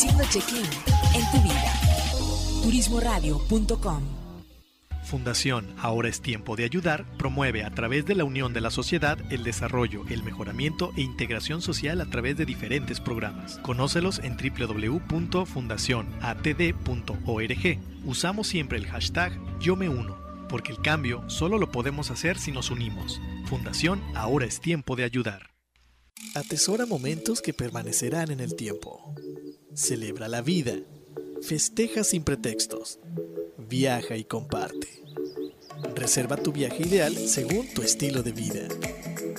haciendo check-in en tu vida. Turismoradio.com Fundación Ahora es Tiempo de Ayudar promueve a través de la unión de la sociedad el desarrollo, el mejoramiento e integración social a través de diferentes programas. Conócelos en www.fundacionatd.org. Usamos siempre el hashtag Yo me uno, porque el cambio solo lo podemos hacer si nos unimos. Fundación Ahora es Tiempo de Ayudar. Atesora momentos que permanecerán en el tiempo. Celebra la vida. Festeja sin pretextos. Viaja y comparte. Reserva tu viaje ideal según tu estilo de vida.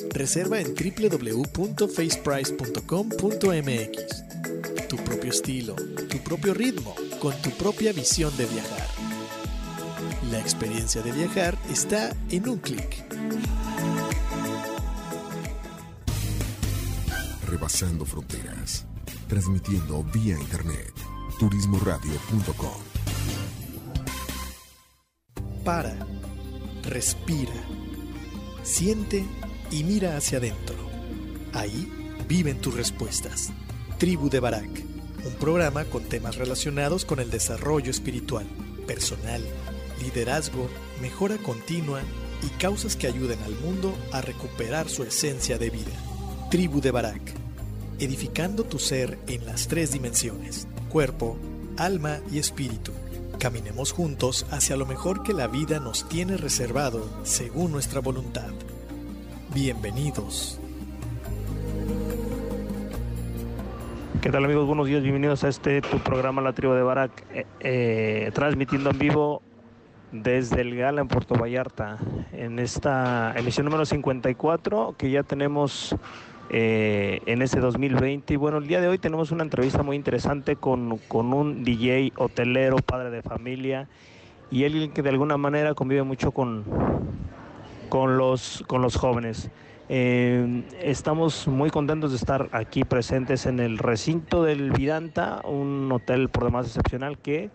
Reserva en www.faceprice.com.mx. Tu propio estilo, tu propio ritmo, con tu propia visión de viajar. La experiencia de viajar está en un clic. Rebasando fronteras, transmitiendo vía internet, turismoradio.com. Para, respira, siente y mira hacia adentro. Ahí viven tus respuestas. Tribu de Barak, un programa con temas relacionados con el desarrollo espiritual, personal, liderazgo, mejora continua y causas que ayuden al mundo a recuperar su esencia de vida. Tribu de Barak, edificando tu ser en las tres dimensiones, cuerpo, alma y espíritu. Caminemos juntos hacia lo mejor que la vida nos tiene reservado según nuestra voluntad. Bienvenidos. ¿Qué tal amigos? Buenos días, bienvenidos a este programa La Tribu de Barak, eh, eh, transmitiendo en vivo desde el Gala en Puerto Vallarta, en esta emisión número 54 que ya tenemos eh, en este 2020. Y bueno, el día de hoy tenemos una entrevista muy interesante con, con un DJ hotelero, padre de familia y alguien que de alguna manera convive mucho con, con, los, con los jóvenes. Eh, estamos muy contentos de estar aquí presentes en el recinto del Vidanta, un hotel por demás excepcional que,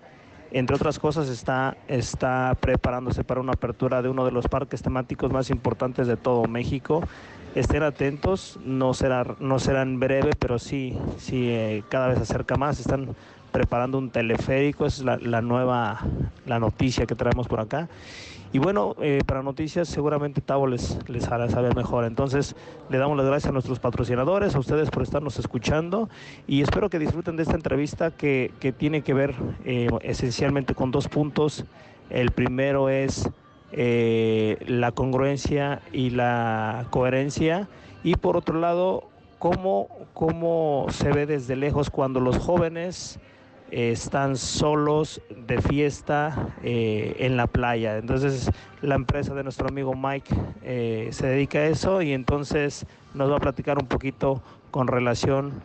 entre otras cosas, está, está preparándose para una apertura de uno de los parques temáticos más importantes de todo México. Estén atentos, no será, no serán breve, pero sí, sí eh, cada vez acerca más. Están preparando un teleférico, esa es la, la nueva la noticia que traemos por acá. Y bueno, eh, para noticias seguramente Tavo les, les hará saber mejor. Entonces le damos las gracias a nuestros patrocinadores, a ustedes por estarnos escuchando y espero que disfruten de esta entrevista que, que tiene que ver eh, esencialmente con dos puntos. El primero es eh, la congruencia y la coherencia y por otro lado, cómo, cómo se ve desde lejos cuando los jóvenes eh, están solos de fiesta eh, en la playa. Entonces la empresa de nuestro amigo Mike se dedica a eso y entonces nos va a platicar un poquito con relación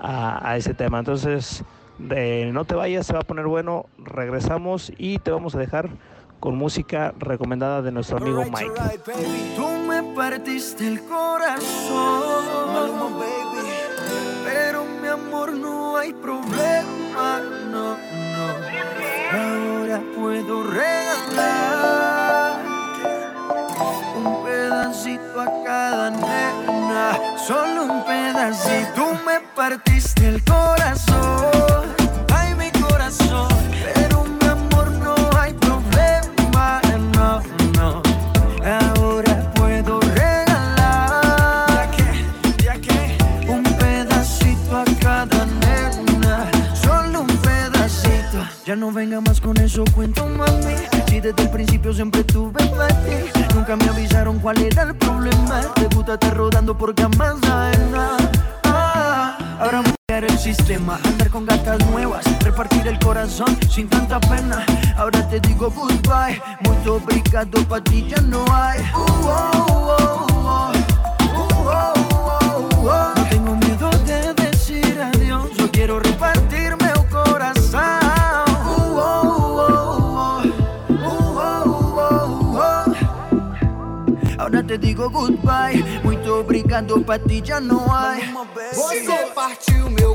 a ese tema. Entonces no te vayas, se va a poner bueno, regresamos y te vamos a dejar con música recomendada de nuestro amigo Mike. Tú me partiste el corazón, pero mi amor no hay problema, no, no. Ahora puedo regalar un pedacito a cada nena, solo un pedacito. Tú me partiste el corazón, venga más con eso, cuento mami. Si desde el principio siempre tuve ti, nunca me avisaron cuál era el problema. Te gusta estar rodando por camas. Ah, ahora cambiar el sistema, andar con gatas nuevas, repartir el corazón sin tanta pena. Ahora te digo goodbye, muy obrigado, pa' ti ya no hay. Uh, oh, oh, te digo goodbye, muito obrigado, pra ti já não hay. Você partiu meu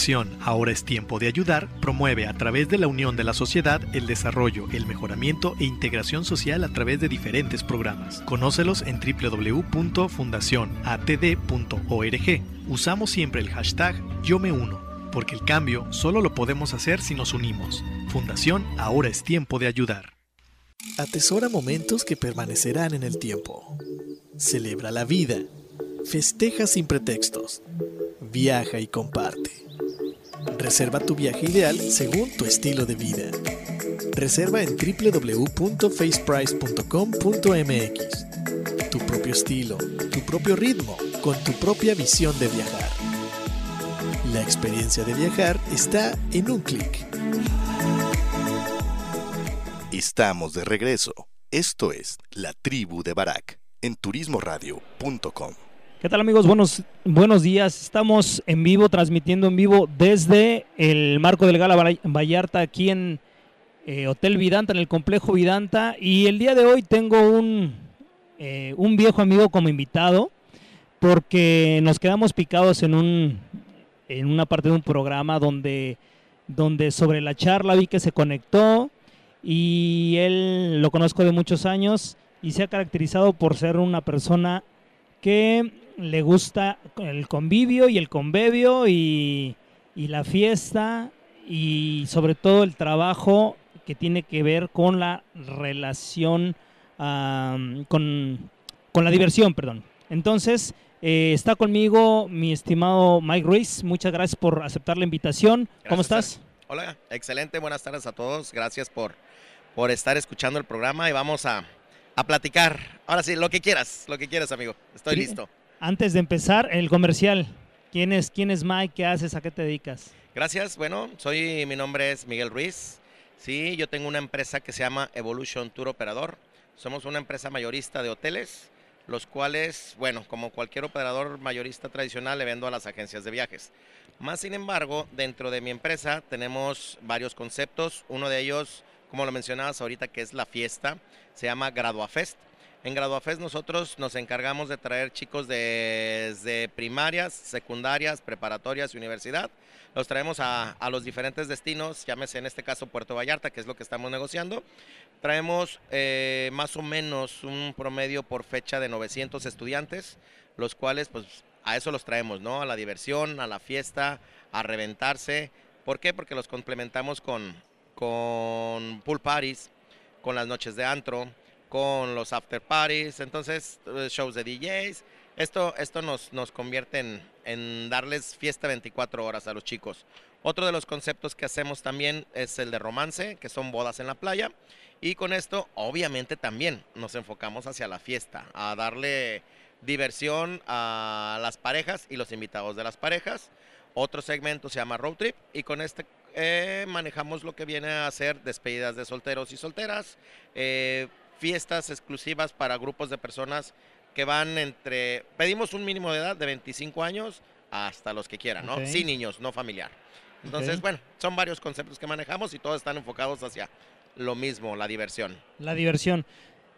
Fundación Ahora es tiempo de ayudar promueve a través de la unión de la sociedad el desarrollo, el mejoramiento e integración social a través de diferentes programas. Conócelos en www.fundacionatd.org. Usamos siempre el hashtag Yo me uno, porque el cambio solo lo podemos hacer si nos unimos. Fundación Ahora es tiempo de ayudar. Atesora momentos que permanecerán en el tiempo. Celebra la vida. Festeja sin pretextos. Viaja y comparte. Reserva tu viaje ideal según tu estilo de vida. Reserva en www.faceprice.com.mx. Tu propio estilo, tu propio ritmo, con tu propia visión de viajar. La experiencia de viajar está en un clic. Estamos de regreso. Esto es La Tribu de Barak en turismoradio.com. ¿Qué tal amigos? Buenos, buenos días. Estamos en vivo, transmitiendo en vivo desde el marco del Gala Val- Vallarta aquí en eh, Hotel Vidanta, en el complejo Vidanta. Y el día de hoy tengo un, eh, un viejo amigo como invitado porque nos quedamos picados en, un, en una parte de un programa donde, donde sobre la charla vi que se conectó y él lo conozco de muchos años y se ha caracterizado por ser una persona que le gusta el convivio y el convivio y, y la fiesta y sobre todo el trabajo que tiene que ver con la relación, con, con la diversión, perdón. Entonces, eh, está conmigo mi estimado Mike Ruiz. Muchas gracias por aceptar la invitación. ¿Cómo estás? Hola, excelente, buenas tardes a todos. Gracias por, por estar escuchando el programa y vamos a, a platicar. Ahora sí, lo que quieras, lo que quieras, amigo. Estoy listo. Antes de empezar, el comercial. ¿Quién es, ¿Quién es Mike? ¿Qué haces? ¿A qué te dedicas? Gracias, bueno, soy, mi nombre es Miguel Ruiz. Sí, yo tengo una empresa que se llama Evolution Tour Operador. Somos una empresa mayorista de hoteles, los cuales, bueno, como cualquier operador mayorista tradicional, le vendo a las agencias de viajes. Más sin embargo, dentro de mi empresa tenemos varios conceptos. Uno de ellos, como lo mencionabas ahorita, que es la fiesta, se llama GraduaFest. En GraduaFest nosotros nos encargamos de traer chicos de- primarias, secundarias, preparatorias y universidad. Los traemos a, a los diferentes destinos, llámese en este caso Puerto Vallarta, que es lo que estamos negociando. Traemos eh, más o menos un promedio por fecha de 900 estudiantes, los cuales pues a eso los traemos, ¿no? A la diversión, a la fiesta, a reventarse. ¿Por qué? Porque los complementamos con, con pool parties, con las noches de antro, con los after parties, entonces eh, shows de DJs. Esto, esto nos, nos convierte en, en darles fiesta 24 horas a los chicos. Otro de los conceptos que hacemos también es el de romance, que son bodas en la playa. Y con esto, obviamente, también nos enfocamos hacia la fiesta, a darle diversión a las parejas y los invitados de las parejas. Otro segmento se llama Road Trip y con este eh, manejamos lo que viene a ser despedidas de solteros y solteras, eh, fiestas exclusivas para grupos de personas que van entre, pedimos un mínimo de edad de 25 años hasta los que quieran, ¿no? Ok. Sin niños, no familiar. Entonces, Ok. bueno, son varios conceptos que manejamos y todos están enfocados hacia lo mismo, la diversión. La diversión.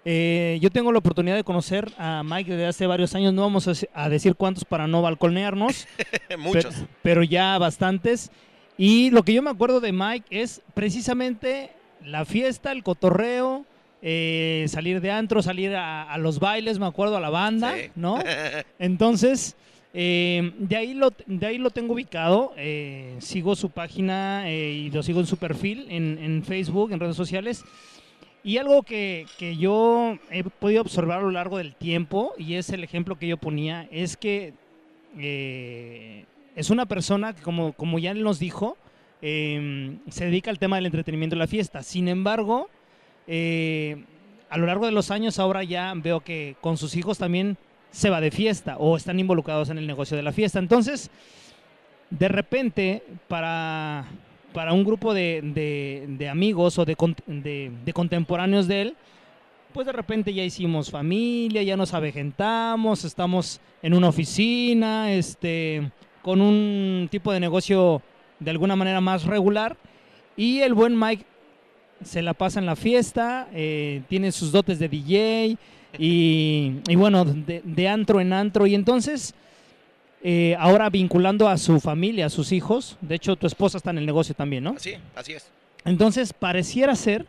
Eh, yo tengo la oportunidad de conocer a Mike desde hace varios años. No vamos a, a decir cuántos para no balconearnos. Muchos. Pero, pero ya bastantes. Y lo que yo me acuerdo de Mike es precisamente la fiesta, el cotorreo, eh, salir de antro, salir a, a los bailes, me acuerdo, a la banda, Sí. ¿no? Entonces, Eh, de, ahí lo, de ahí lo tengo ubicado, eh, sigo su página y lo sigo en su perfil en, en Facebook, en redes sociales. Y algo que, que yo he podido observar a lo largo del tiempo, y es el ejemplo que yo ponía, es que es una persona que, como, como ya él nos dijo, se dedica al tema del entretenimiento y la fiesta. Sin embargo, eh, a lo largo de los años ahora ya veo que con sus hijos también se va de fiesta o están involucrados en el negocio de la fiesta. Entonces, de repente, para, para un grupo de, amigos o de- de contemporáneos de él, pues de repente ya hicimos familia, ya nos avejentamos, estamos en una oficina, este, con un tipo de negocio de alguna manera más regular. Y el buen Mike se la pasa en la fiesta, eh, tiene sus dotes de DJ y, y bueno, de, de antro en antro. Y entonces, eh, ahora vinculando a su familia, a sus hijos, de hecho tu esposa está en el negocio también, ¿no? Así, así es. Entonces, pareciera ser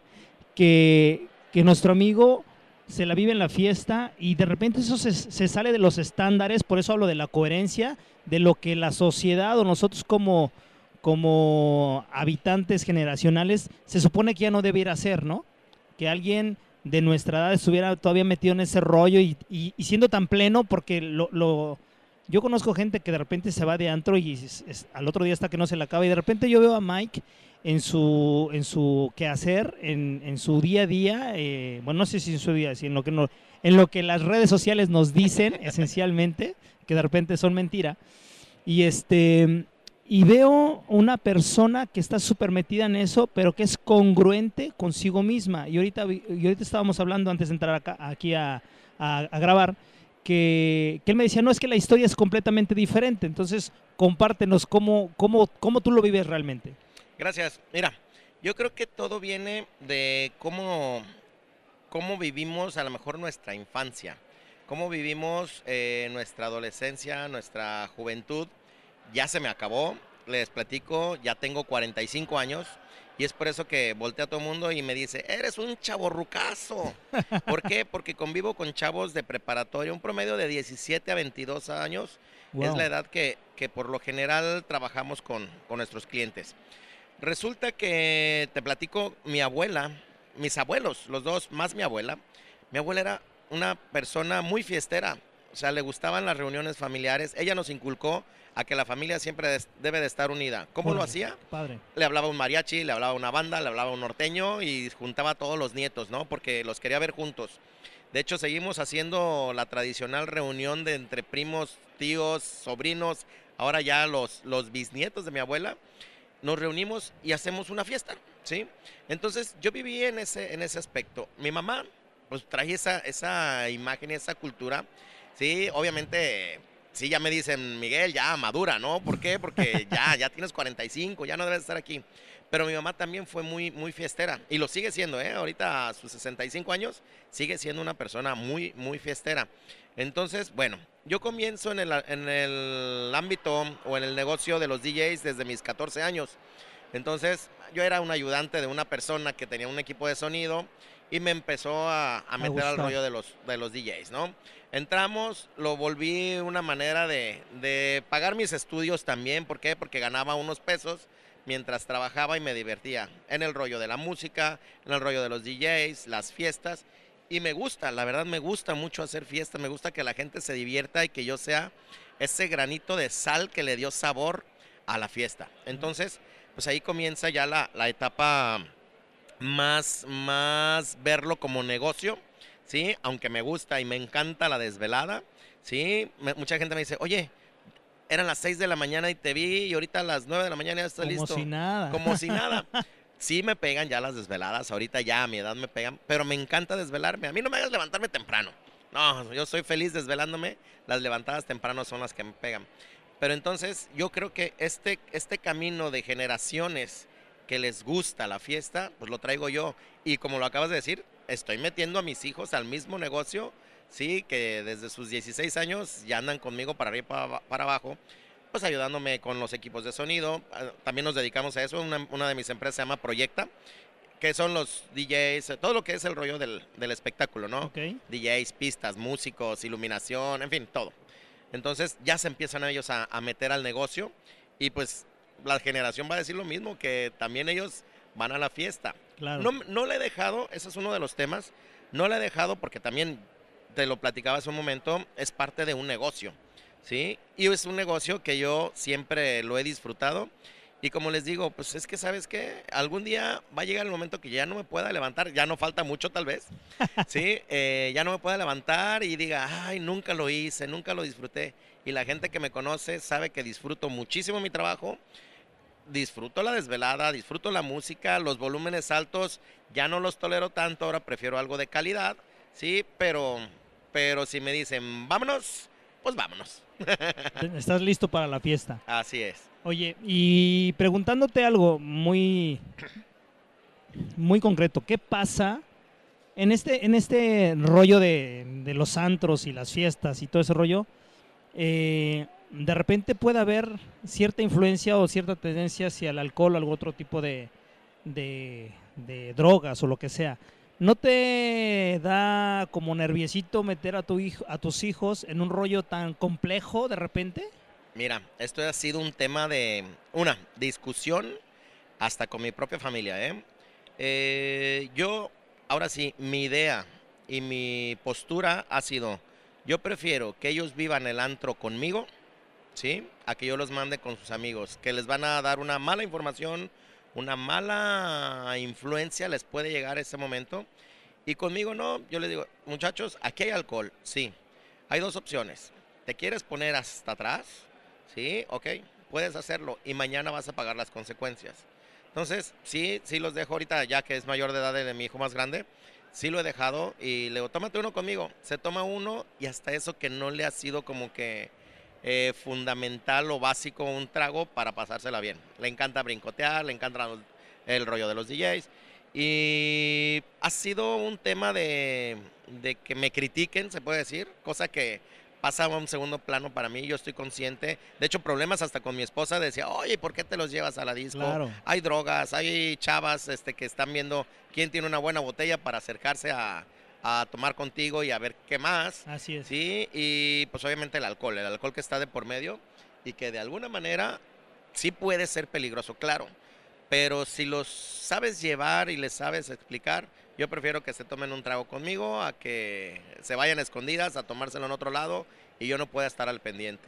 que, que nuestro amigo se la vive en la fiesta y de repente eso se, se sale de los estándares, por eso hablo de la coherencia, de lo que la sociedad o nosotros como, como habitantes generacionales se supone que ya no debiera hacer, ¿no? Que alguien de nuestra edad estuviera todavía metido en ese rollo y, y- siendo tan pleno porque lo, yo conozco gente que de repente se va de antro y es- al otro día está que no se la acaba y de repente yo veo a Mike en su en su quehacer, en, en su día a día, eh, bueno no sé si en su día, si en lo que no, en lo que las redes sociales nos dicen esencialmente, que de repente son mentira. Y este y veo una persona que está súper metida en eso, pero que es congruente consigo misma. Y ahorita, y ahorita estábamos hablando antes de entrar acá, aquí a, a- a grabar, que, que él me decía, no, es que la historia es completamente diferente. Entonces, compártenos cómo, cómo, cómo tú lo vives realmente. Gracias. Mira, yo creo que todo viene de cómo, cómo vivimos a lo mejor nuestra infancia, cómo vivimos eh, nuestra adolescencia, nuestra juventud. Ya se me acabó, les platico, ya tengo 45 años y es por eso que voltea a todo el mundo y me dice, eres un chaborrucazo. ¿Por qué? Porque convivo con chavos de preparatoria, un promedio de 17 a 22 años. Es la edad que, que por lo general trabajamos con, con nuestros clientes. Resulta que te platico, mi abuela, mis abuelos, los dos, más mi abuela, mi abuela era una persona muy fiestera, o sea, le gustaban las reuniones familiares, ella nos inculcó a que la familia siempre debe de estar unida. ¿Cómo lo hacía? Padre. Le hablaba un mariachi, le hablaba una banda, le hablaba un norteño y juntaba a todos los nietos, ¿no? Porque los quería ver juntos. De hecho, seguimos haciendo la tradicional reunión de entre primos, tíos, sobrinos, ahora ya los, los bisnietos de mi abuela. Nos reunimos y hacemos una fiesta, ¿sí? Entonces, yo viví en ese, en ese aspecto. Mi mamá, pues trae esa, esa imagen y esa cultura, ¿sí? Obviamente, sí, ya me dicen, Miguel, ya madura, ¿no? ¿Por qué? Porque ya, ya tienes 45, ya no debes estar aquí. Pero mi mamá también fue muy, muy fiestera y lo sigue siendo, ¿eh? Ahorita a sus 65 años sigue siendo una persona muy, muy fiestera. Entonces, bueno, yo comienzo en el, en el ámbito o en el negocio de los DJs desde mis 14 años. Entonces, yo era un ayudante de una persona que tenía un equipo de sonido y me empezó a, a meter al rollo de los, de los DJs, ¿no? Entramos, lo volví una manera de, de pagar mis estudios también. ¿Por qué? Porque ganaba unos pesos mientras trabajaba y me divertía en el rollo de la música, en el rollo de los DJs, las fiestas. Y me gusta, la verdad me gusta mucho hacer fiestas, me gusta que la gente se divierta y que yo sea ese granito de sal que le dio sabor a la fiesta. Entonces, pues ahí comienza ya la, la etapa más, más verlo como negocio, ¿sí? Aunque me gusta y me encanta la desvelada, ¿sí? Me- mucha gente me dice, oye, eran las 6 de la mañana y te vi y ahorita a las 9 de la mañana ya está Como listo. si nada. Como si nada. Sí me pegan ya las desveladas, ahorita ya a mi edad me pegan, pero me encanta desvelarme. A mí no me hagas levantarme temprano. No, yo soy feliz desvelándome, las levantadas temprano son las que me pegan. Pero entonces yo creo que este, este camino de generaciones que les gusta la fiesta, pues lo traigo yo. Y como lo acabas de decir, estoy metiendo a mis hijos al mismo negocio, sí, que desde sus 16 años ya andan conmigo para arriba para, para abajo, pues ayudándome con los equipos de sonido. Ah, También nos dedicamos a eso. Una, una de mis empresas se llama Proyecta, que son los DJs, todo lo que es el rollo del, del espectáculo, ¿no? Ok. DJs, pistas, músicos, iluminación, en fin, todo. Entonces ya se empiezan ellos a, a meter al negocio y pues la generación va a decir lo mismo, que también ellos van a la fiesta. Claro. No, no le he dejado, ese es uno de los temas, no le he dejado porque también te lo platicaba hace un momento, es parte de un negocio, ¿sí? Y es un negocio que yo siempre lo he disfrutado. Y como les digo, pues es que sabes que algún día va a llegar el momento que ya no me pueda levantar, ya no falta mucho tal vez, ¿sí? Eh, ya no me pueda levantar y diga, ay, nunca lo hice, nunca lo disfruté. Y la gente que me conoce sabe que disfruto muchísimo mi trabajo, disfruto la desvelada, disfruto la música, los volúmenes altos, ya no los tolero tanto, ahora prefiero algo de calidad, ¿sí? Pero, pero si me dicen, vámonos, pues vámonos. Estás listo para la fiesta. Así es. Oye, y preguntándote algo muy, muy concreto, ¿qué pasa en este, en este rollo de, de los antros y las fiestas y todo ese rollo? eh, de repente puede haber cierta influencia o cierta tendencia hacia el alcohol o algún otro tipo de, drogas o lo que sea. ¿No te da como nerviosito meter a, tu hijo, a tus hijos en un rollo tan complejo de repente? Mira, esto ha sido un tema de una discusión hasta con mi propia familia. ¿eh? Eh, yo, ahora sí, mi idea y mi postura ha sido, yo prefiero que ellos vivan el antro conmigo, ¿sí? A que yo los mande con sus amigos, que les van a dar una mala información, una mala influencia les puede llegar ese momento. Y conmigo no, yo les digo, muchachos, aquí hay alcohol, sí. Hay dos opciones. ¿Te quieres poner hasta atrás? Sí, ok, puedes hacerlo y mañana vas a pagar las consecuencias. Entonces, sí, sí los dejo ahorita, ya que es mayor de edad de, mi hijo más grande, sí lo he dejado y le tómate uno conmigo. Se toma uno y hasta eso que no le ha sido como que eh, fundamental o básico un trago para pasársela bien. Le encanta brincotear, le encanta el rollo de los DJs. Y ha sido un tema de, de que me critiquen, se puede decir, cosa que pasa a un segundo plano para mí, yo estoy consciente. De hecho, problemas hasta con mi esposa, decía, oye, ¿por qué te los llevas a la disco? Claro. Hay drogas, hay chavas este, que están viendo quién tiene una buena botella para acercarse a, a tomar contigo y a ver qué más. Así es. Sí, y pues obviamente el alcohol, el alcohol que está de por medio y que de alguna manera sí puede ser peligroso, claro. Pero si los sabes llevar y les sabes explicar, yo prefiero que se tomen un trago conmigo a que se vayan escondidas a tomárselo en otro lado y yo no pueda estar al pendiente.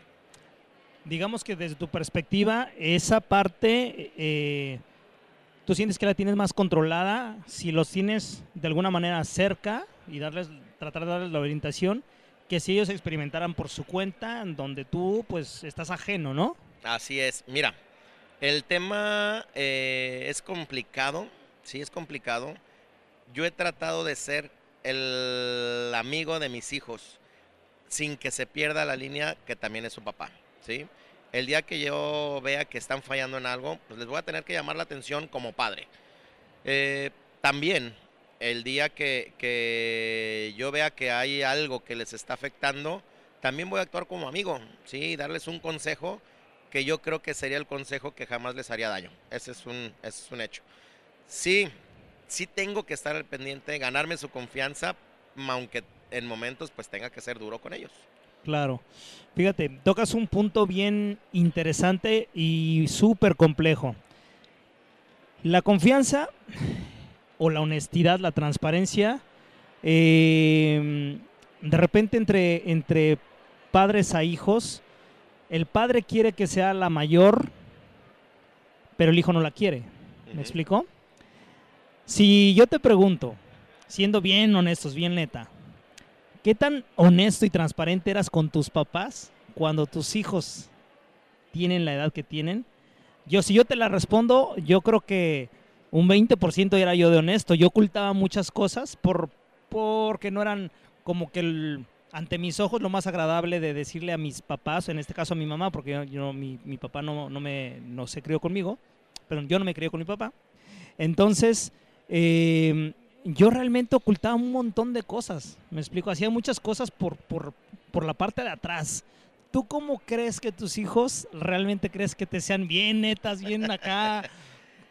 Digamos que desde tu perspectiva, esa parte, eh, tú sientes que la tienes más controlada si los tienes de alguna manera cerca y darles, tratar de darles la orientación, que si ellos experimentaran por su cuenta, en donde tú pues estás ajeno, ¿no? Así es. Mira, el tema eh, es complicado, sí es complicado. Yo he tratado de ser el amigo de mis hijos sin que se pierda la línea que también es su papá, ¿sí? El día que yo vea que están fallando en algo, pues les voy a tener que llamar la atención como padre. Eh, también, el día que, que yo vea que hay algo que les está afectando, también voy a actuar como amigo, ¿sí? Y darles un consejo que yo creo que sería el consejo que jamás les haría daño. Ese es un, ese es un hecho. Sí, sí tengo que estar al pendiente, ganarme su confianza, aunque en momentos pues tenga que ser duro con ellos. Claro. Fíjate, tocas un punto bien interesante y súper complejo. La confianza o la honestidad, la transparencia, eh, de repente entre, entre padres a hijos, el padre quiere que sea la mayor, pero el hijo no la quiere. ¿Me explico? Si yo te pregunto, siendo bien honestos, bien neta, ¿qué tan honesto y transparente eras con tus papás cuando tus hijos tienen la edad que tienen? Yo, si yo te la respondo, yo creo que un 20% era yo de honesto. Yo ocultaba muchas cosas por, porque no eran como que ante mis ojos lo más agradable de decirle a mis papás, en este caso a mi mamá, porque yo, yo- mi, papá no, no, me, no se crió conmigo, pero yo no me crié con mi papá. Entonces, eh, yo realmente ocultaba un montón de cosas. Me explico, hacía muchas cosas por, por, por la parte de atrás. ¿Tú cómo crees que tus hijos realmente crees que te sean bien netas, bien acá,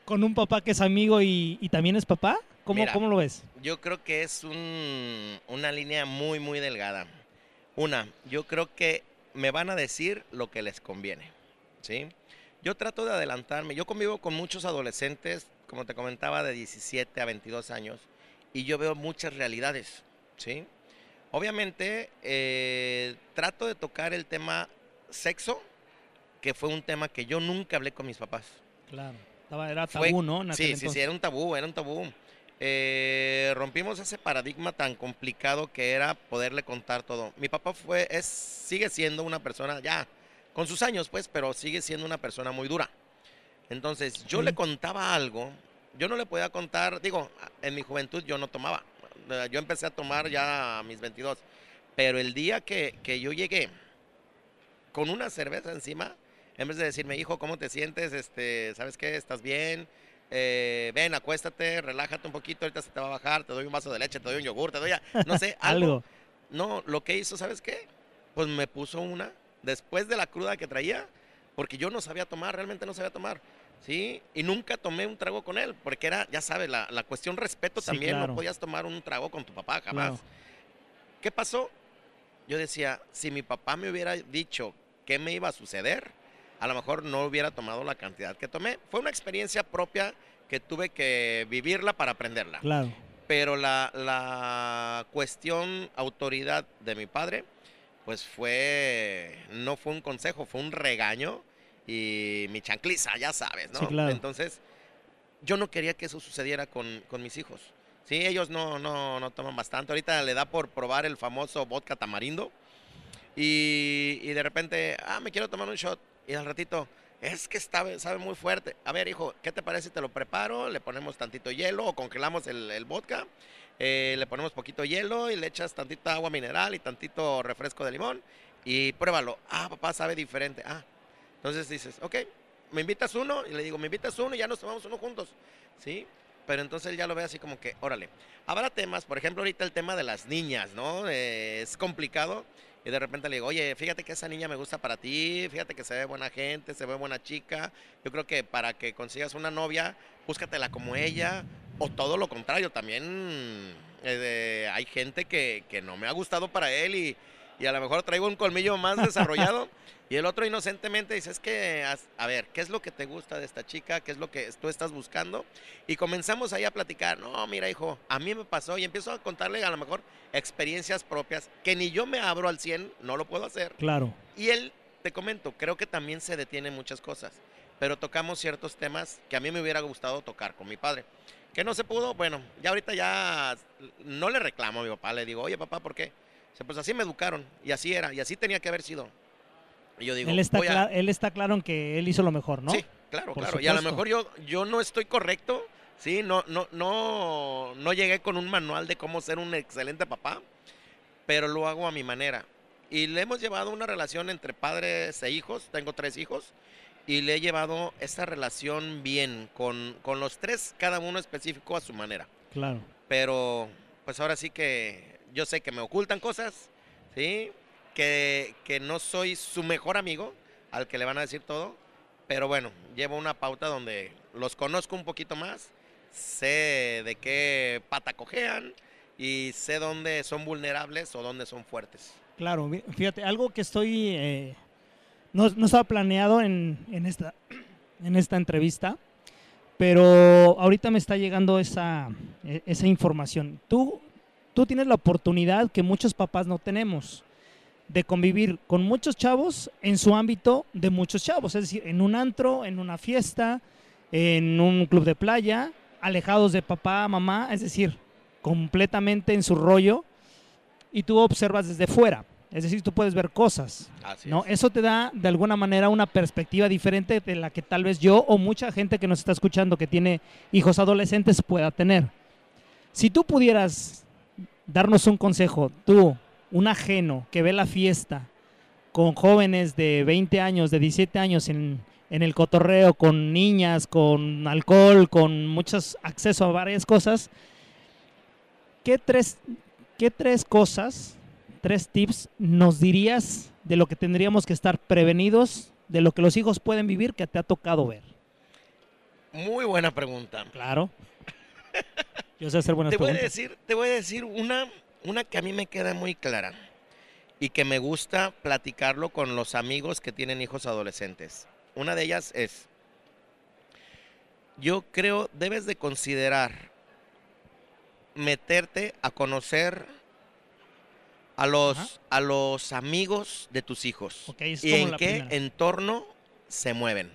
con un papá que es amigo y, y también es papá? ¿Cómo, Mira, ¿Cómo lo ves? Yo creo que es un- una línea muy, muy delgada. Una, yo creo que me van a decir lo que les conviene, ¿sí? Yo trato de adelantarme. Yo convivo con muchos adolescentes, como te comentaba, de 17 a 22 años, y yo veo muchas realidades, ¿sí? Obviamente, eh, trato de tocar el tema sexo, que fue un tema que yo nunca hablé con mis papás. Claro. Estaba, era Fue- tabú, ¿no? En aquel Sí, sí, sí, entonces. era un tabú, era un tabú. Eh, rompimos ese paradigma tan complicado que era poderle contar todo. Mi papá fue, es, sigue siendo una persona ya con sus años, pues, pero sigue siendo una persona muy dura. Entonces, yo Sí. le contaba algo, yo no le podía contar, digo, en mi juventud yo no tomaba. Eh, Yo empecé a tomar ya a mis 22, pero el día que, que yo llegué con una cerveza encima, en vez de decirme, hijo, ¿cómo te sientes? Este, ¿Sabes qué? ¿Estás bien? Eh, ven, acuéstate, relájate un poquito, ahorita se te va a bajar, te doy un vaso de leche, te doy un yogur, te doy, a- no sé, algo. Algo. No, lo que hizo, ¿sabes qué? Pues me puso una, después de la cruda que traía, porque yo no sabía tomar, realmente no sabía tomar, ¿sí? Y nunca tomé un trago con él, porque era, ya sabes, la, la cuestión respeto Sí, también, claro. no podías tomar un trago con tu papá, jamás. Claro. ¿Qué pasó? Yo decía, si mi papá me hubiera dicho qué me iba a suceder, a lo mejor no hubiera tomado la cantidad que tomé. Fue una experiencia propia que tuve que vivirla para aprenderla. Claro. Pero la, la cuestión autoridad de mi padre, pues fue, no fue un consejo, fue un regaño y mi chancliza, ya sabes, ¿no? Sí, claro. Entonces, yo no quería que eso sucediera con, con mis hijos. Sí, ellos no, no, no toman bastante. Ahorita le da por probar el famoso vodka tamarindo. Y, y de repente, ah, me quiero tomar un shot. Y al ratito, es que está, sabe muy fuerte. A ver, hijo, ¿qué te parece si te lo preparo? Le ponemos tantito hielo o congelamos el, el vodka. eh, le ponemos poquito hielo y le echas tantita agua mineral y tantito refresco de limón. Y pruébalo. Ah, papá, sabe diferente. Ah, entonces dices, ok, me invitas uno. Y le digo, me invitas uno y ya nos tomamos uno juntos. ¿Sí? Pero entonces él ya lo ve así como que, órale. Habrá temas, por ejemplo, ahorita el tema de las niñas, ¿no? Eh, es complicado. Y de repente le digo, oye, fíjate que esa niña me gusta para ti, fíjate que se ve buena gente, se ve buena chica. Yo creo que para que consigas una novia, búscatela como ella. O todo lo contrario, también eh, hay gente que, que no me ha gustado para él y, y a lo mejor traigo un colmillo más desarrollado. y el otro inocentemente dice, es que, a ver, ¿qué es lo que te gusta de esta chica? ¿Qué es lo que tú estás buscando? Y comenzamos ahí a platicar, no, mira hijo, a mí me pasó y empiezo a contarle a lo mejor experiencias propias que ni yo me abro al 100, no lo puedo hacer. Claro. Y él, te comento, creo que también se detiene en muchas cosas, pero tocamos ciertos temas que a mí me hubiera gustado tocar con mi padre. Que no se pudo, bueno, ya ahorita ya no le reclamo a mi papá, le digo, oye papá, ¿por qué? Pues así me educaron, y así era, y así tenía que haber sido. Y yo digo, él, está a- él está claro en que él hizo lo mejor, ¿no? Sí, claro, Por claro. Y a lo mejor yo, yo no estoy correcto, sí, no, no, no, no llegué con un manual de cómo ser un excelente papá, pero lo hago a mi manera. Y le hemos llevado una relación entre padres e hijos, tengo tres hijos, y le he llevado esta relación bien, con, con los tres, cada uno específico a su manera. Claro. Pero, pues ahora sí que yo sé que me ocultan cosas, ¿sí? Que, que no soy su mejor amigo, al que le van a decir todo. Pero bueno, llevo una pauta donde los conozco un poquito más, sé de qué pata cojean y sé dónde son vulnerables o dónde son fuertes. Claro, fíjate, algo que estoy... eh, no, no estaba planeado en, en esta, en esta entrevista, pero ahorita me está llegando esa, e- esa información. Tú, tú tienes la oportunidad que muchos papás no tenemos de convivir con muchos chavos en su ámbito de muchos chavos, es decir, en un antro, en una fiesta, en un club de playa, alejados de papá, mamá, es decir, completamente en su rollo y tú observas desde fuera. Es decir, tú puedes ver cosas. Así ¿no? es. Eso te da de alguna manera una perspectiva diferente de la que tal vez yo o mucha gente que nos está escuchando que tiene hijos adolescentes pueda tener. Si tú pudieras darnos un consejo, tú, un ajeno que ve la fiesta con jóvenes de 20 años, de 17 años en, en el cotorreo, con niñas, con alcohol, con muchos acceso a varias cosas, ¿qué tres, qué tres cosas, tres tips nos dirías de lo que tendríamos que estar prevenidos, de lo que los hijos pueden vivir que te ha tocado ver? Muy buena pregunta. Claro. Yo sé hacer buenas te voy a decir, te voy a decir una, una que a mí me queda muy clara. y que me gusta platicarlo con los amigos que tienen hijos adolescentes. Una de ellas es, yo creo debes de considerar meterte a conocer a los, a los amigos de tus hijos y en qué primera. entorno se mueven.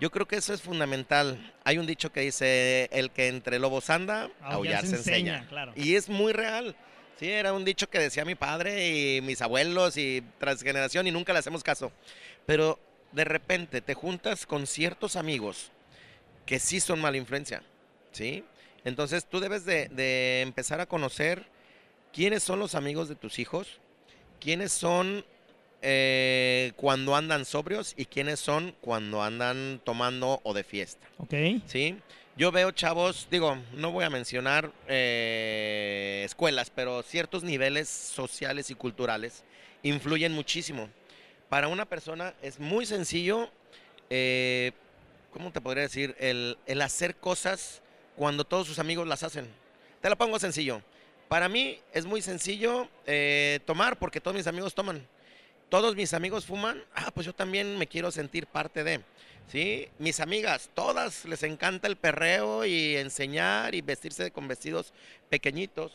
Yo creo que eso es fundamental. Hay un dicho que dice, el que entre lobos anda, aullar se enseña. claro. Y es muy real. Sí, era un dicho que decía mi padre y mis abuelos y transgeneración y nunca le hacemos caso. Pero de repente te juntas con ciertos amigos que sí son mala influencia, ¿sí? Entonces tú debes de, de empezar a conocer quiénes son los amigos de tus hijos, quiénes son eh, cuando andan sobrios y quiénes son cuando andan tomando o de fiesta. Ok. ¿sí? Yo veo chavos, digo, no voy a mencionar eh, escuelas, pero ciertos niveles sociales y culturales influyen muchísimo. Para una persona es muy sencillo, eh, ¿cómo te podría decir? El, el hacer cosas cuando todos sus amigos las hacen. Te lo pongo sencillo. Para mí es muy sencillo eh, tomar porque todos mis amigos toman. Todos mis amigos fuman, ah, pues yo también me quiero sentir parte de. ¿sí? Mis amigas, todas les encanta el perreo y enseñar y vestirse con vestidos pequeñitos,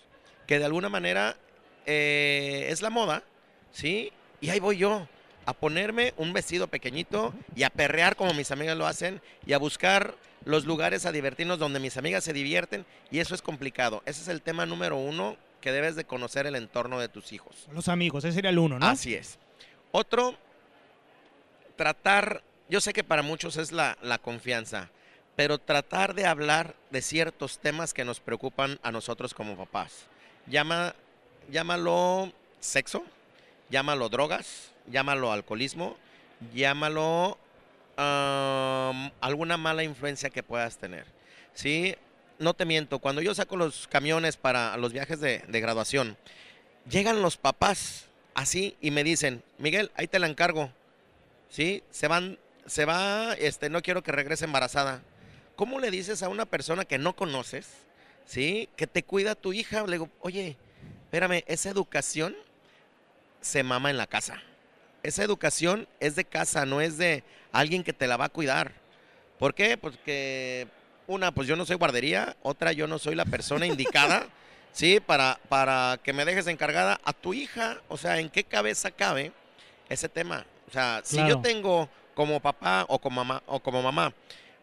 que de alguna manera eh, es la moda, ¿sí? Y ahí voy yo a ponerme un vestido pequeñito y a perrear como mis amigas lo hacen y a buscar los lugares a divertirnos donde mis amigas se divierten y eso es complicado. Ese es el tema número uno que debes de conocer el entorno de tus hijos. Los amigos, ese sería el uno, ¿no? Así es. Otro, tratar, yo sé que para muchos es la, la confianza, pero tratar de hablar de ciertos temas que nos preocupan a nosotros como papás. Llama, llámalo sexo, llámalo drogas, llámalo alcoholismo, llámalo alguna mala influencia que puedas tener. ¿Sí? No te miento, cuando yo saco los camiones para los viajes de, de graduación, llegan los papás así y me dicen, Miguel, ahí te la encargo. ¿Sí? Se van, se va, este, no quiero que regrese embarazada. ¿Cómo le dices a una persona que no conoces, ¿sí? Que te cuida tu hija? Le digo, oye, espérame, esa educación se mama en la casa. Esa educación es de casa, no es de alguien que te la va a cuidar. ¿Por qué? Porque una, pues yo no soy guardería, otra, yo no soy la persona indicada, ¿sí? Para, para que me dejes encargada a tu hija. O sea, ¿en qué cabeza cabe ese tema? O sea, si yo tengo como papá o como mamá, o como mamá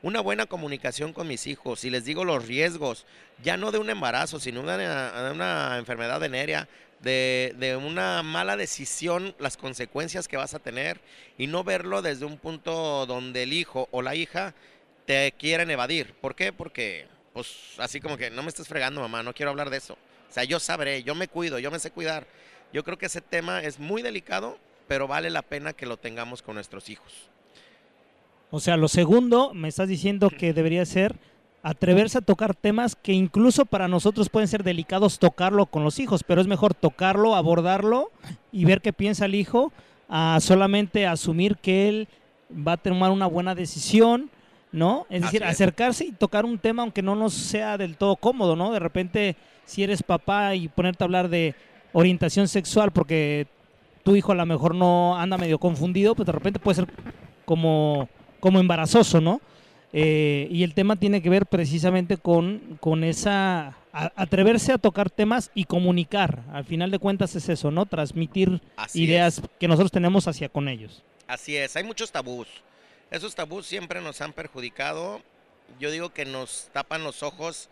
una buena comunicación con mis hijos y les digo los riesgos, ya no de un embarazo, sino una, de una enfermedad venérea, de, de una mala decisión, las consecuencias que vas a tener y no verlo desde un punto donde el hijo o la hija te quieren evadir. ¿Por qué? Porque, pues, así como que no me estés fregando, mamá, no quiero hablar de eso. O sea, yo sabré, yo me cuido, yo me sé cuidar. Yo creo que ese tema es muy delicado, pero vale la pena que lo tengamos con nuestros hijos. O sea, lo segundo, me estás diciendo que debería ser atreverse a tocar temas que incluso para nosotros pueden ser delicados tocarlo con los hijos, pero es mejor tocarlo, abordarlo y ver qué piensa el hijo, a solamente asumir que él va a tomar una buena decisión, ¿no? Es decir, es. acercarse y tocar un tema aunque no nos sea del todo cómodo, ¿no? De repente, si eres papá y ponerte a hablar de orientación sexual porque tu hijo a lo mejor no anda medio confundido, pues de repente puede ser como, como embarazoso, ¿no? Eh, y el tema tiene que ver precisamente con, con esa a- atreverse a tocar temas y comunicar. Al final de cuentas es eso, ¿no? Transmitir Así ideas que nosotros tenemos hacia con ellos. Así es, hay muchos tabús. Esos tabús siempre nos han perjudicado. Yo digo que nos tapan los ojos.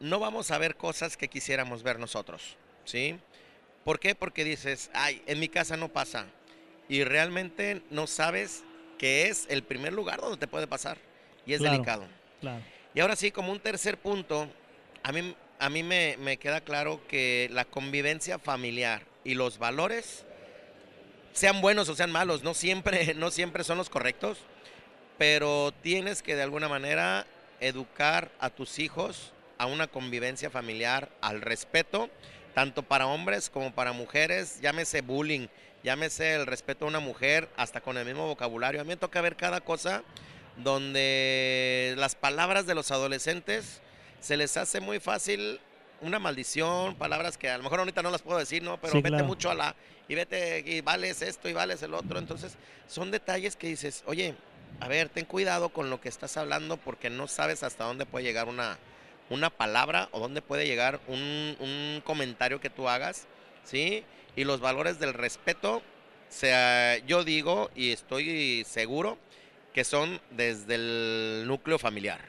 No vamos a ver cosas que quisiéramos ver nosotros, ¿sí? ¿Por qué? Porque dices, ay, en mi casa no pasa. Y realmente no sabes que es el primer lugar donde te puede pasar. Y es Claro. delicado. Claro. Y ahora sí, como un tercer punto, a mí, a mí me, me queda claro que la convivencia familiar y los valores, sean buenos o sean malos, no siempre, no siempre son los correctos, pero tienes que de alguna manera educar a tus hijos a una convivencia familiar, al respeto, tanto para hombres como para mujeres, llámese bullying, llámese el respeto a una mujer, hasta con el mismo vocabulario. A mí me toca ver cada cosa donde las palabras de los adolescentes se les hace muy fácil una maldición, palabras que a lo mejor ahorita no las puedo decir, ¿no? Pero Sí, vete claro. mucho a la, y vete, y vales esto y vales el otro. Entonces, son detalles que dices, oye, a ver, ten cuidado con lo que estás hablando porque no sabes hasta dónde puede llegar una, una palabra o dónde puede llegar un, un comentario que tú hagas, ¿sí? Y los valores del respeto, sea, yo digo y estoy seguro que son desde el núcleo familiar,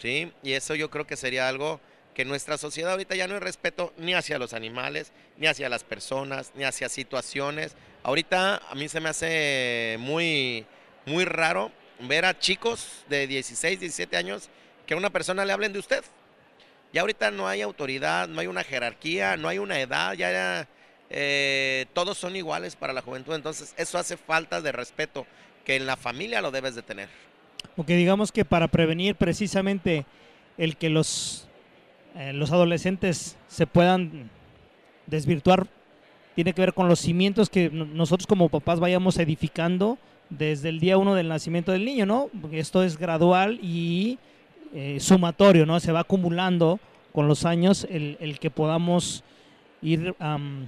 ¿sí? Y eso yo creo que sería algo que nuestra sociedad ahorita ya no hay respeto ni hacia los animales, ni hacia las personas, ni hacia situaciones. Ahorita a mí se me hace muy, muy raro ver a chicos de 16, 17 años que a una persona le hablen de usted. Ya ahorita no hay autoridad, no hay una jerarquía, no hay una edad, ya eh, todos son iguales para la juventud. Entonces eso hace falta de respeto que en la familia lo debes de tener. Porque digamos que para prevenir precisamente el que los, eh, los adolescentes se puedan desvirtuar, tiene que ver con los cimientos que no- nosotros como papás vayamos edificando desde el día uno del nacimiento del niño, ¿no? Esto es gradual y eh, sumatorio, ¿no? Se va acumulando con los años el, el que podamos ir am,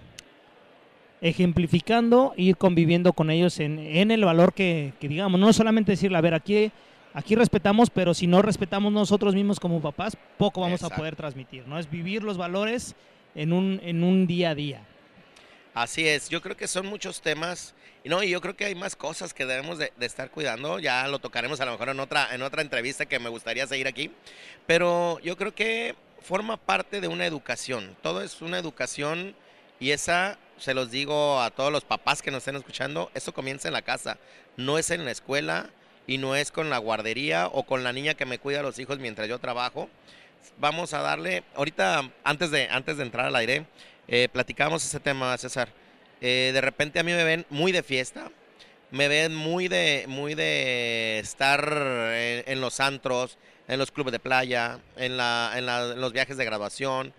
ejemplificando, ir conviviendo con ellos en, en el valor que, que digamos, no solamente decirle, a ver, aquí, aquí respetamos, pero si no respetamos nosotros mismos como papás, poco vamos a poder transmitir, ¿no? Es vivir los valores en un, en un día a día. Así es, yo creo que son muchos temas, y no, y yo creo que hay más cosas que debemos de, de estar cuidando, ya lo tocaremos a lo mejor en otra, en otra entrevista que me gustaría seguir aquí, pero yo creo que forma parte de una educación, todo es una educación y esa, se los digo a todos los papás que nos estén escuchando, eso comienza en la casa, no es en la escuela y no es con la guardería o con la niña que me cuida a los hijos mientras yo trabajo. Vamos a darle, ahorita antes de, antes de entrar al aire, eh, platicábamos ese tema, César. Eh, de repente a mí me ven muy de fiesta, me ven muy de, muy de estar en, los antros, en los clubes de playa, en, la, en, la- en los viajes de graduación.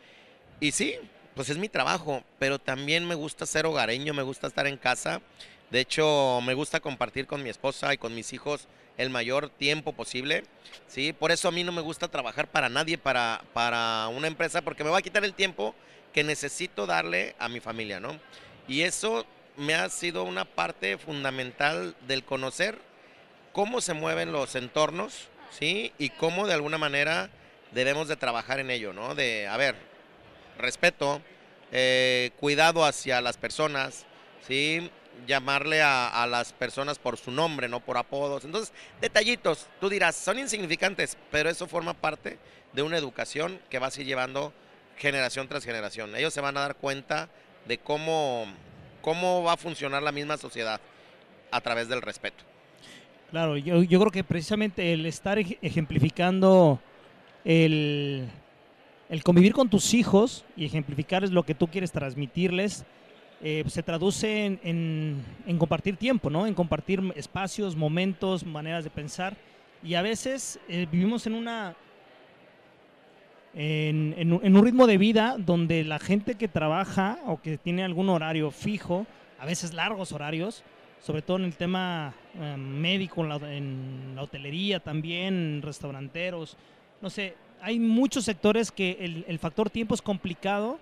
Y sí, pues es mi trabajo, pero también me gusta ser hogareño, me gusta estar en casa. De hecho, me gusta compartir con mi esposa y con mis hijos el mayor tiempo posible. ¿sí? Por eso a mí no me gusta trabajar para nadie, para, para una empresa, porque me va a quitar el tiempo que necesito darle a mi familia, ¿no? Y eso me ha sido una parte fundamental del conocer cómo se mueven los entornos, ¿sí? Y cómo de alguna manera debemos de trabajar en ello, ¿no? De, a ver, respeto, eh, cuidado hacia las personas, ¿sí? Llamarle a, las personas por su nombre, no por apodos. Entonces, detallitos, tú dirás, son insignificantes, pero eso forma parte de una educación que vas a ir llevando generación tras generación. Ellos se van a dar cuenta de cómo, cómo va a funcionar la misma sociedad a través del respeto. Claro, yo, yo creo que precisamente el estar ej- ejemplificando el, el convivir con tus hijos y ejemplificarles lo que tú quieres transmitirles, eh, se traduce en, en- en compartir tiempo, ¿no? En compartir espacios, momentos, maneras de pensar. Y a veces eh, vivimos en una en, en un- ritmo de vida donde la gente que trabaja o que tiene algún horario fijo, a veces largos horarios, sobre todo en el tema eh, médico, en la, en la hotelería también, restauranteros, no sé, hay muchos sectores que el, el factor tiempo es complicado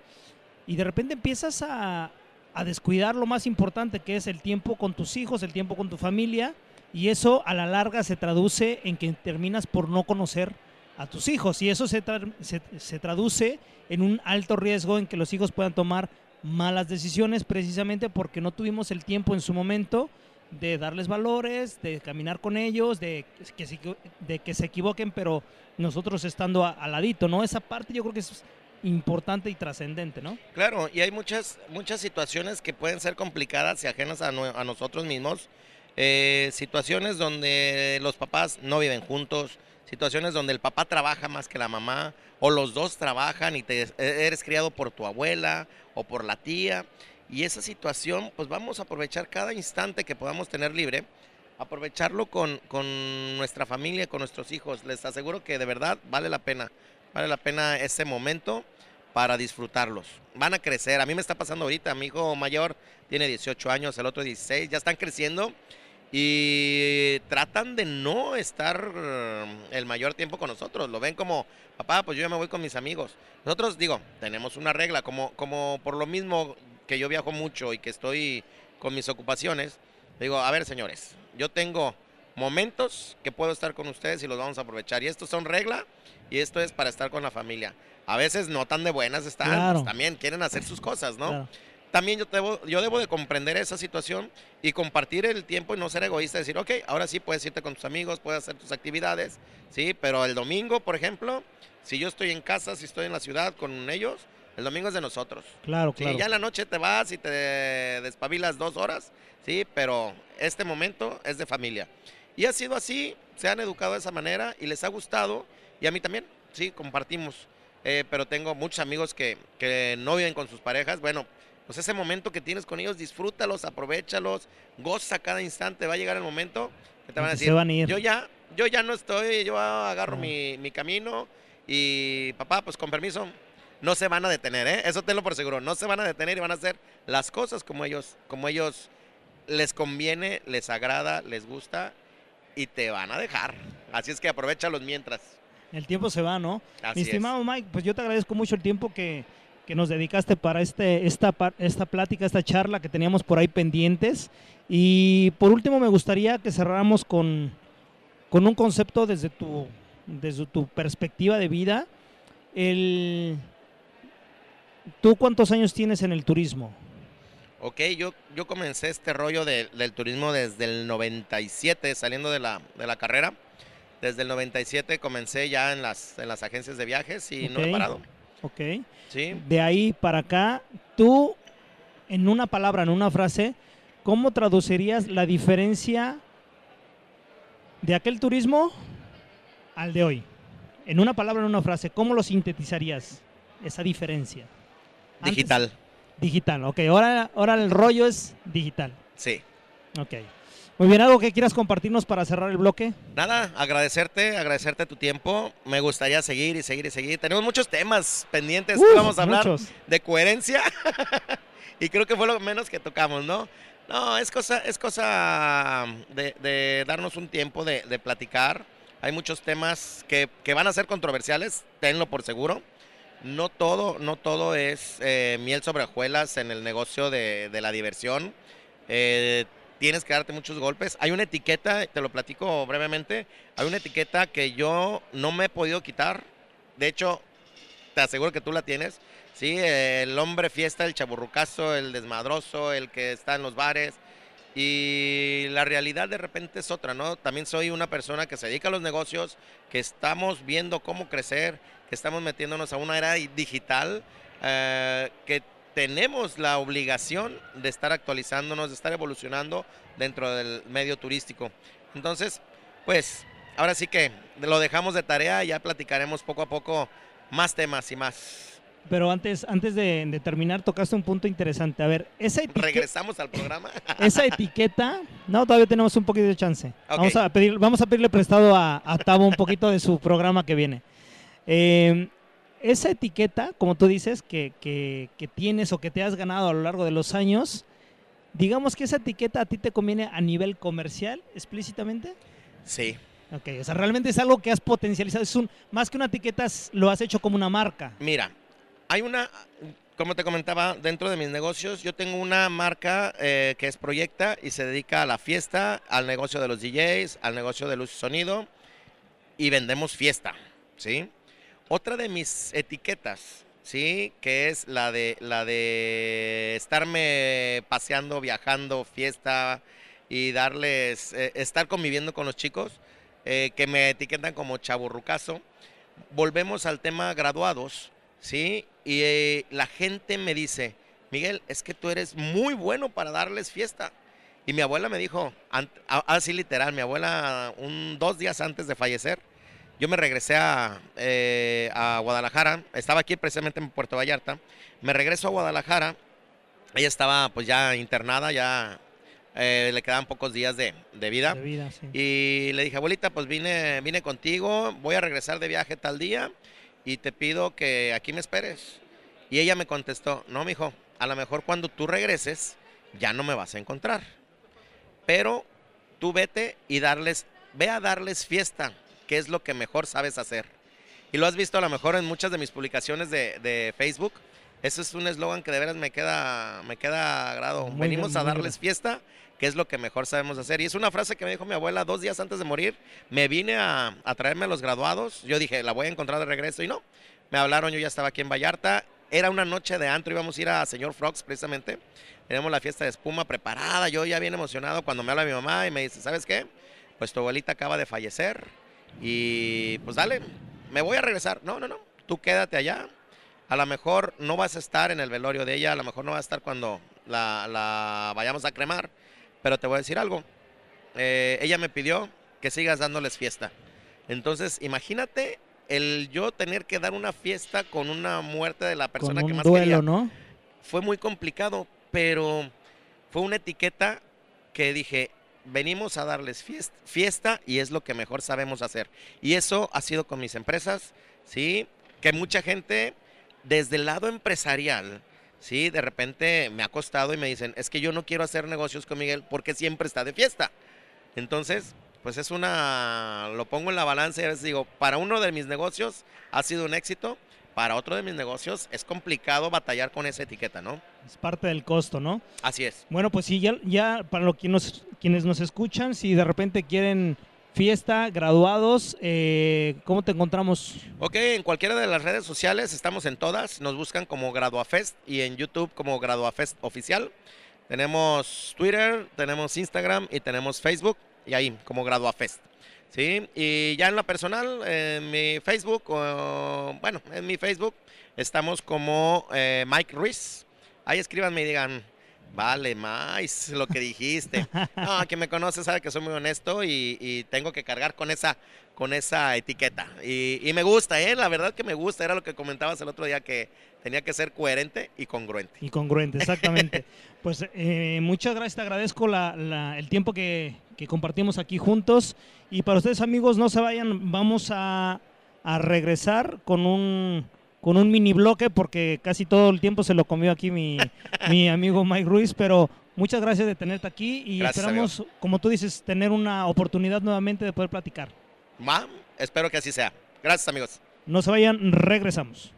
y de repente empiezas a, a descuidar lo más importante que es el tiempo con tus hijos, el tiempo con tu familia y eso a la larga se traduce en que terminas por no conocer a tus hijos y eso se, se, se traduce en un alto riesgo en que los hijos puedan tomar malas decisiones precisamente porque no tuvimos el tiempo en su momento de darles valores, de caminar con ellos, de que se, de que se equivoquen, pero nosotros estando al ladito, ¿no? Esa parte yo creo que es importante y trascendente, ¿no? Claro, y hay muchas, muchas situaciones que pueden ser complicadas y ajenas a, nue- a nosotros mismos. Eh, situaciones donde los papás no viven juntos, situaciones donde el papá trabaja más que la mamá, o los dos trabajan y te, e- eres criado por tu abuela o por la tía. Y esa situación, pues vamos a aprovechar cada instante que podamos tener libre, aprovecharlo con, con nuestra familia, con nuestros hijos. Les aseguro que de verdad vale la pena, vale la pena ese momento para disfrutarlos. Van a crecer. A mí me está pasando ahorita. Mi hijo mayor tiene 18 años, el otro 16. Ya están creciendo y tratan de no estar eh, el mayor tiempo con nosotros. Lo ven como, papá, pues yo ya me voy con mis amigos. Nosotros, digo, tenemos una regla, como, como por lo mismo que yo viajo mucho y que estoy con mis ocupaciones, digo, a ver, señores, yo tengo momentos que puedo estar con ustedes y los vamos a aprovechar. Y estos son regla y esto es para estar con la familia. A veces no tan de buenas están, Claro. pues, también quieren hacer sus cosas, ¿no? Claro. También yo debo, yo debo de comprender esa situación y compartir el tiempo y no ser egoísta, decir, ok, ahora sí puedes irte con tus amigos, puedes hacer tus actividades, sí, pero el domingo, por ejemplo, si yo estoy en casa, si estoy en la ciudad con ellos, el domingo es de nosotros. Claro, Sí, claro. ya en la noche te vas y te despabilas dos horas, sí, pero este momento es de familia. Y ha sido así, se han educado de esa manera y les ha gustado, y a mí también, sí, compartimos. Eh, pero tengo muchos amigos que, que no viven con sus parejas, bueno, pues ese momento que tienes con ellos, disfrútalos, aprovechalos, goza cada instante, va a llegar el momento que te van a decir, van a ir. yo ya, yo ya no estoy, yo agarro mi, mi camino y papá, pues con permiso, no se van a detener, ¿eh? Eso tenlo por seguro, no se van a detener y van a hacer las cosas como ellos, como ellos les conviene, les agrada, les gusta y te van a dejar. Así es que aprovechalos mientras. El tiempo se va, ¿no? Así Mi es. estimado Mike, pues yo te agradezco mucho el tiempo que, que nos dedicaste para este, esta, esta plática, esta charla que teníamos por ahí pendientes. Y por último me gustaría que cerráramos con, con un concepto desde tu, desde tu perspectiva de vida. El, ¿Tú cuántos años tienes en el turismo? Ok, yo, yo comencé este rollo de- del turismo desde el 97, saliendo de la, de la carrera. Desde el 97 comencé ya en las, en las agencias de viajes y no he parado. Ok. Sí. De ahí para acá, tú, en una palabra, en una frase, ¿cómo traducirías la diferencia de aquel turismo al de hoy? En una palabra, en una frase, ¿cómo lo sintetizarías esa diferencia? Antes- Digital. Digital, ok. Ahora, ahora el rollo es digital. Sí. Ok. Muy bien, ¿algo que quieras compartirnos para cerrar el bloque? Nada, agradecerte, agradecerte tu tiempo. Me gustaría seguir y seguir y seguir. Tenemos muchos temas pendientes Uf, que vamos a hablar muchos. de coherencia. y creo que fue lo menos que tocamos, ¿no? No, es cosa, es cosa de, de darnos un tiempo de, de platicar. Hay muchos temas que, que van a ser controversiales, tenlo por seguro. No todo, no todo es eh, miel sobre hojuelas en el negocio de, la diversión. Eh, tienes que darte muchos golpes. Hay una etiqueta, te lo platico brevemente, hay una etiqueta que yo no me he podido quitar. De hecho, te aseguro que tú la tienes. Sí, el hombre fiesta, el chaburrucazo, el desmadroso, el que está en los bares. Y la realidad de repente es otra, ¿no? También soy una persona que se dedica a los negocios, que estamos viendo cómo crecer, estamos metiéndonos a una era digital, eh, que tenemos la obligación de estar actualizándonos, de estar evolucionando dentro del medio turístico. Entonces, pues, ahora sí que lo dejamos de tarea, ya platicaremos poco a poco más temas y más. Pero antes, antes de, de terminar, tocaste un punto interesante. A ver, esa etiqueta... Regresamos al programa. esa etiqueta, no, todavía tenemos un poquito de chance. Vamos, a pedir, vamos a pedirle prestado a, a Tavo un poquito de su programa que viene. Eh, esa etiqueta, como tú dices, que, que- que tienes o que te has ganado a lo largo de los años, digamos que esa etiqueta a ti te conviene a nivel comercial, explícitamente. Sí. Ok, o sea, realmente es algo que has potencializado. Es un, más que una etiqueta, lo has hecho como una marca. Mira, hay una, como te comentaba, dentro de mis negocios, yo tengo una marca eh, que es Proyecta y se dedica a la fiesta, al negocio de los DJs, al negocio de luz y sonido y vendemos fiesta, ¿sí? Otra de mis etiquetas, ¿sí? Que es la de, la de estarme paseando, viajando, fiesta y darles, eh, estar conviviendo con los chicos, eh, que me etiquetan como chaburrucazo. Volvemos al tema graduados, ¿sí? Y eh, la gente me dice, Miguel, es que tú eres muy bueno para darles fiesta. Y mi abuela me dijo, así literal, mi abuela, un, dos días antes de fallecer, yo me regresé a, eh, a Guadalajara, estaba aquí precisamente en Puerto Vallarta, me regreso a Guadalajara, ella estaba pues ya internada, ya eh, le quedaban pocos días de, de vida. De vida, sí. Y le dije, abuelita, pues vine, vine contigo, voy a regresar de viaje tal día y te pido que aquí me esperes. Y ella me contestó, no, mijo, a lo mejor cuando tú regreses ya no me vas a encontrar. Pero tú vete y darles, ve a darles fiesta, que es lo que mejor sabes hacer. Y lo has visto a lo mejor en muchas de mis publicaciones de, de Facebook. Ese es un eslogan que de veras me queda, me queda agrado. Muy Venimos bien, a darles fiesta, que es lo que mejor sabemos hacer. Y es una frase que me dijo mi abuela dos días antes de morir. Me vine a, a traerme a los graduados. Yo dije, la voy a encontrar de regreso. Y no, me hablaron, yo ya estaba aquí en Vallarta. Era una noche de antro, íbamos a ir a Señor Frogs precisamente. Tenemos la fiesta de espuma preparada. Yo ya bien emocionado cuando me habla mi mamá y me dice, ¿sabes qué? Pues tu abuelita acaba de fallecer. Y pues dale, me voy a regresar. No, no, no, tú quédate allá. A lo mejor no vas a estar en el velorio de ella, a lo mejor no vas a estar cuando la, la vayamos a cremar, pero te voy a decir algo. Eh, ella me pidió que sigas dándoles fiesta. Entonces, imagínate el yo tener que dar una fiesta con una muerte de la persona Con que un más duelo, quería. ¿no? Fue muy complicado, pero fue una etiqueta que dije, venimos a darles fiesta, y es lo que mejor sabemos hacer. Y eso ha sido con mis empresas, ¿sí? Que mucha gente desde el lado empresarial, ¿sí? De repente me ha costado y me dicen, es que yo no quiero hacer negocios con Miguel porque siempre está de fiesta. Entonces, pues es una, lo pongo en la balanza y a veces digo, para uno de mis negocios ha sido un éxito, para otro de mis negocios es complicado batallar con esa etiqueta, ¿no? Es parte del costo, ¿no? Así es. Bueno, pues sí, ya, ya para lo que nos, quienes nos escuchan, si de repente quieren fiesta, graduados, eh, ¿cómo te encontramos? Ok, en cualquiera de las redes sociales estamos en todas. Nos buscan como GraduaFest y en YouTube como GraduaFest Oficial. Tenemos Twitter, tenemos Instagram y tenemos Facebook y ahí como GraduaFest. ¿Sí? Y ya en la personal, en mi Facebook, o, bueno, en mi Facebook estamos como eh, Mike Ruiz. Ahí escríbanme y digan, vale, más lo que dijiste. No, quien me conoce sabe que soy muy honesto y, y tengo que cargar con esa, con esa etiqueta. Y, y me gusta, ¿eh? La verdad que me gusta. Era lo que comentabas el otro día, que tenía que ser coherente y congruente. Y congruente, exactamente. pues eh, muchas gracias, te agradezco la- la- el tiempo que, que compartimos aquí juntos. Y para ustedes amigos, no se vayan, vamos a, a regresar con un, con un mini bloque porque casi todo el tiempo se lo comió aquí mi, mi amigo Mike Ruiz, pero muchas gracias de tenerte aquí y Gracias, esperamos, como tú dices, tener una oportunidad nuevamente de poder platicar. Va, espero que así sea. Gracias, amigos. No se vayan, regresamos.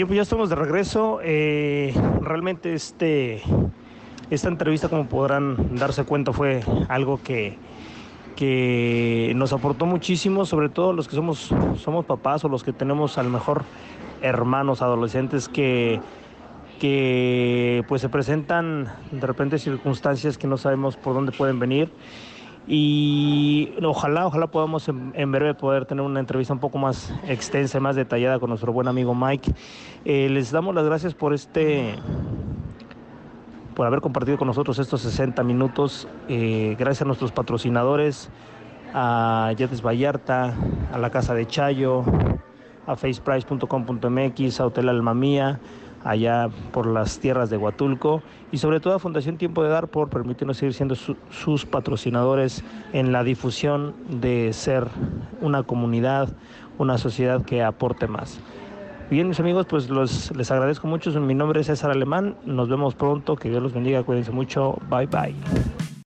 Y bien, pues ya estamos de regreso. Eh, realmente este, esta entrevista, como podrán darse cuenta, fue algo que, que nos aportó muchísimo, sobre todo los que somos, somos papás o los que tenemos a lo mejor hermanos adolescentes que, que pues se presentan de repente circunstancias que no sabemos por dónde pueden venir. Y ojalá, ojalá podamos en, en breve poder tener una entrevista un poco más extensa y más detallada con nuestro buen amigo Mike. Eh, les damos las gracias por este por haber compartido con nosotros estos 60 minutos. Eh, gracias a nuestros patrocinadores, a Yetes Vallarta, a la Casa de Chayo, a faceprice.com.mx, a Hotel Alma Mía, allá por las tierras de Huatulco y sobre todo a Fundación Tiempo de Dar por permitirnos seguir siendo su- sus patrocinadores en la difusión de ser una comunidad, una sociedad que aporte más. Bien, mis amigos, pues los, les agradezco mucho. Mi nombre es César Alemán. Nos vemos pronto. Que Dios los bendiga. Cuídense mucho. Bye bye.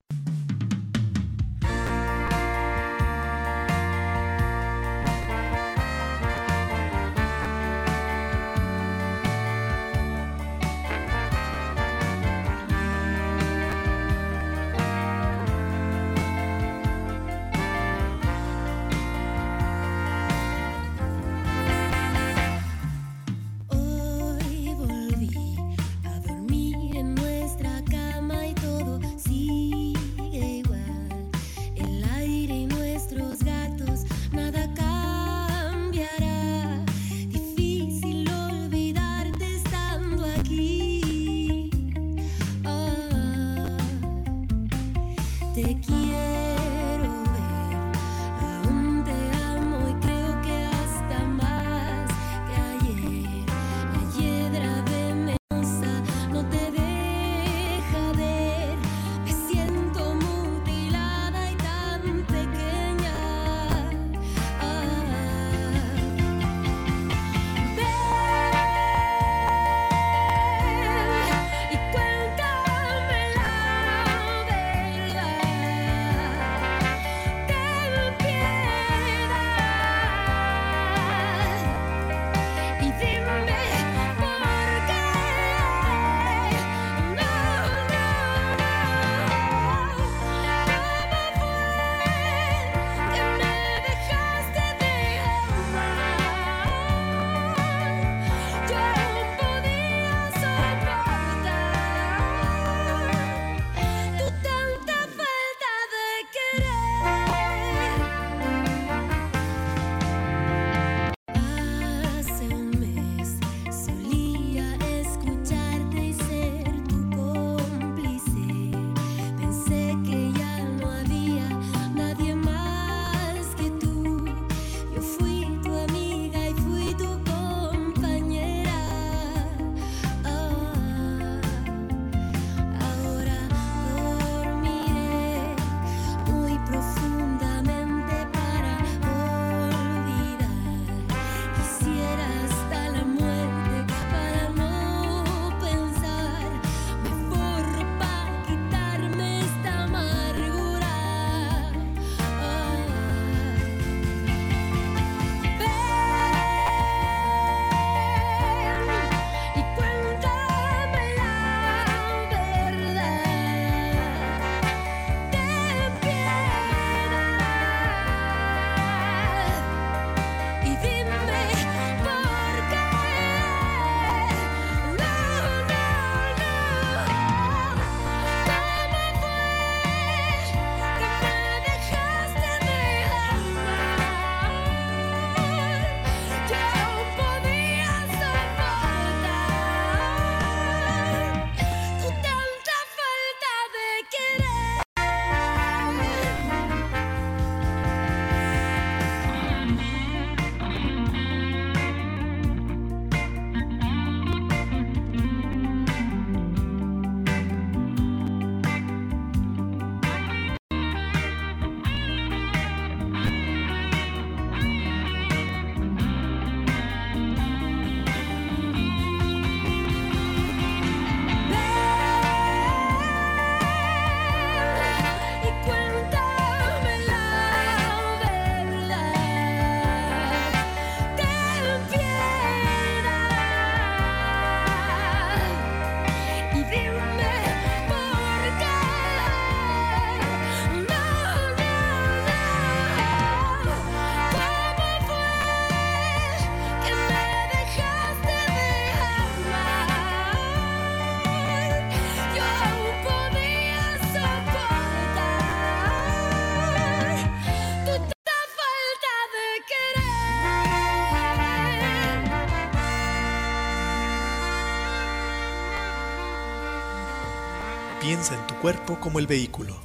En tu cuerpo como el vehículo,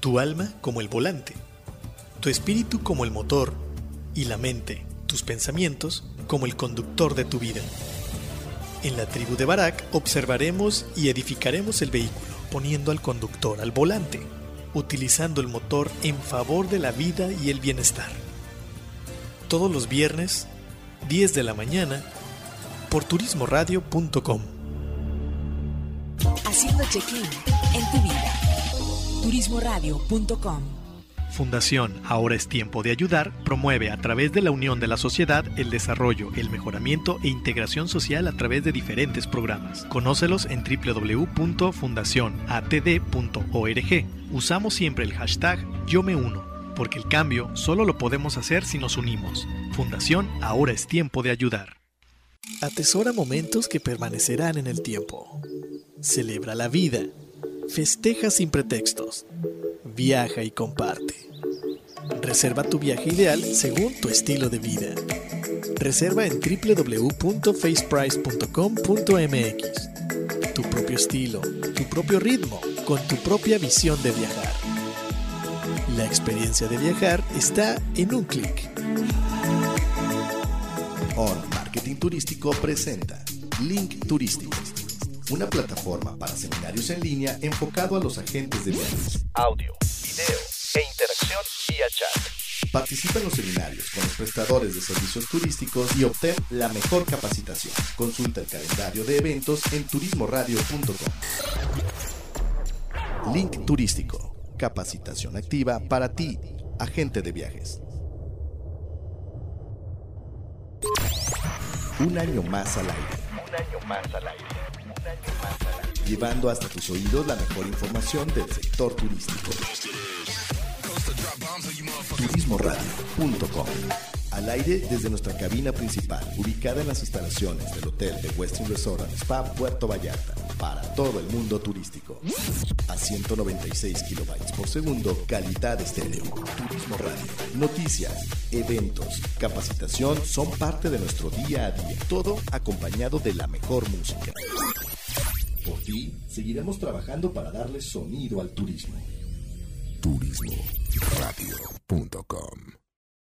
tu alma como el volante, tu espíritu como el motor y la mente, tus pensamientos, como el conductor de tu vida. En la tribu de Barak observaremos y edificaremos el vehículo, poniendo al conductor al volante, utilizando el motor en favor de la vida y el bienestar. Todos los viernes, 10 de la mañana, por turismoradio.com. Haciendo check-in en tu vida. Turismoradio.com. Fundación Ahora es tiempo de ayudar promueve a través de la unión de la sociedad el desarrollo, el mejoramiento e integración social a través de diferentes programas. Conócelos en www.fundacionatd.org. Usamos siempre el hashtag Yo me uno, porque el cambio solo lo podemos hacer si nos unimos. Fundación Ahora es tiempo de ayudar. Atesora momentos que permanecerán en el tiempo. Celebra la vida. Festeja sin pretextos. Viaja y comparte. Reserva tu viaje ideal según tu estilo de vida. Reserva en www.faceprice.com.mx. Tu propio estilo, tu propio ritmo, con tu propia visión de viajar. La experiencia de viajar está en un clic. On Marketing Turístico presenta Link Turístico, una plataforma para seminarios en línea enfocado a los agentes de viajes. Audio, video e interacción vía chat. Participa en los seminarios con los prestadores de servicios turísticos y obtén la mejor capacitación. Consulta el calendario de eventos en turismoradio.com. Link Turístico, capacitación activa para ti, agente de viajes. Un año más al aire. Un año más al aire. Llevando hasta tus oídos la mejor información del sector turístico. Turismoradio.com Al aire desde nuestra cabina principal, ubicada en las instalaciones del Hotel de Westin Resort and Spa Puerto Vallarta, para todo el mundo turístico. A 196 kilobytes por segundo, calidad estéreo. Turismo Radio. Noticias, eventos, capacitación son parte de nuestro día a día. Todo acompañado de la mejor música. Por ti, seguiremos trabajando para darle sonido al turismo. Turismoradio.com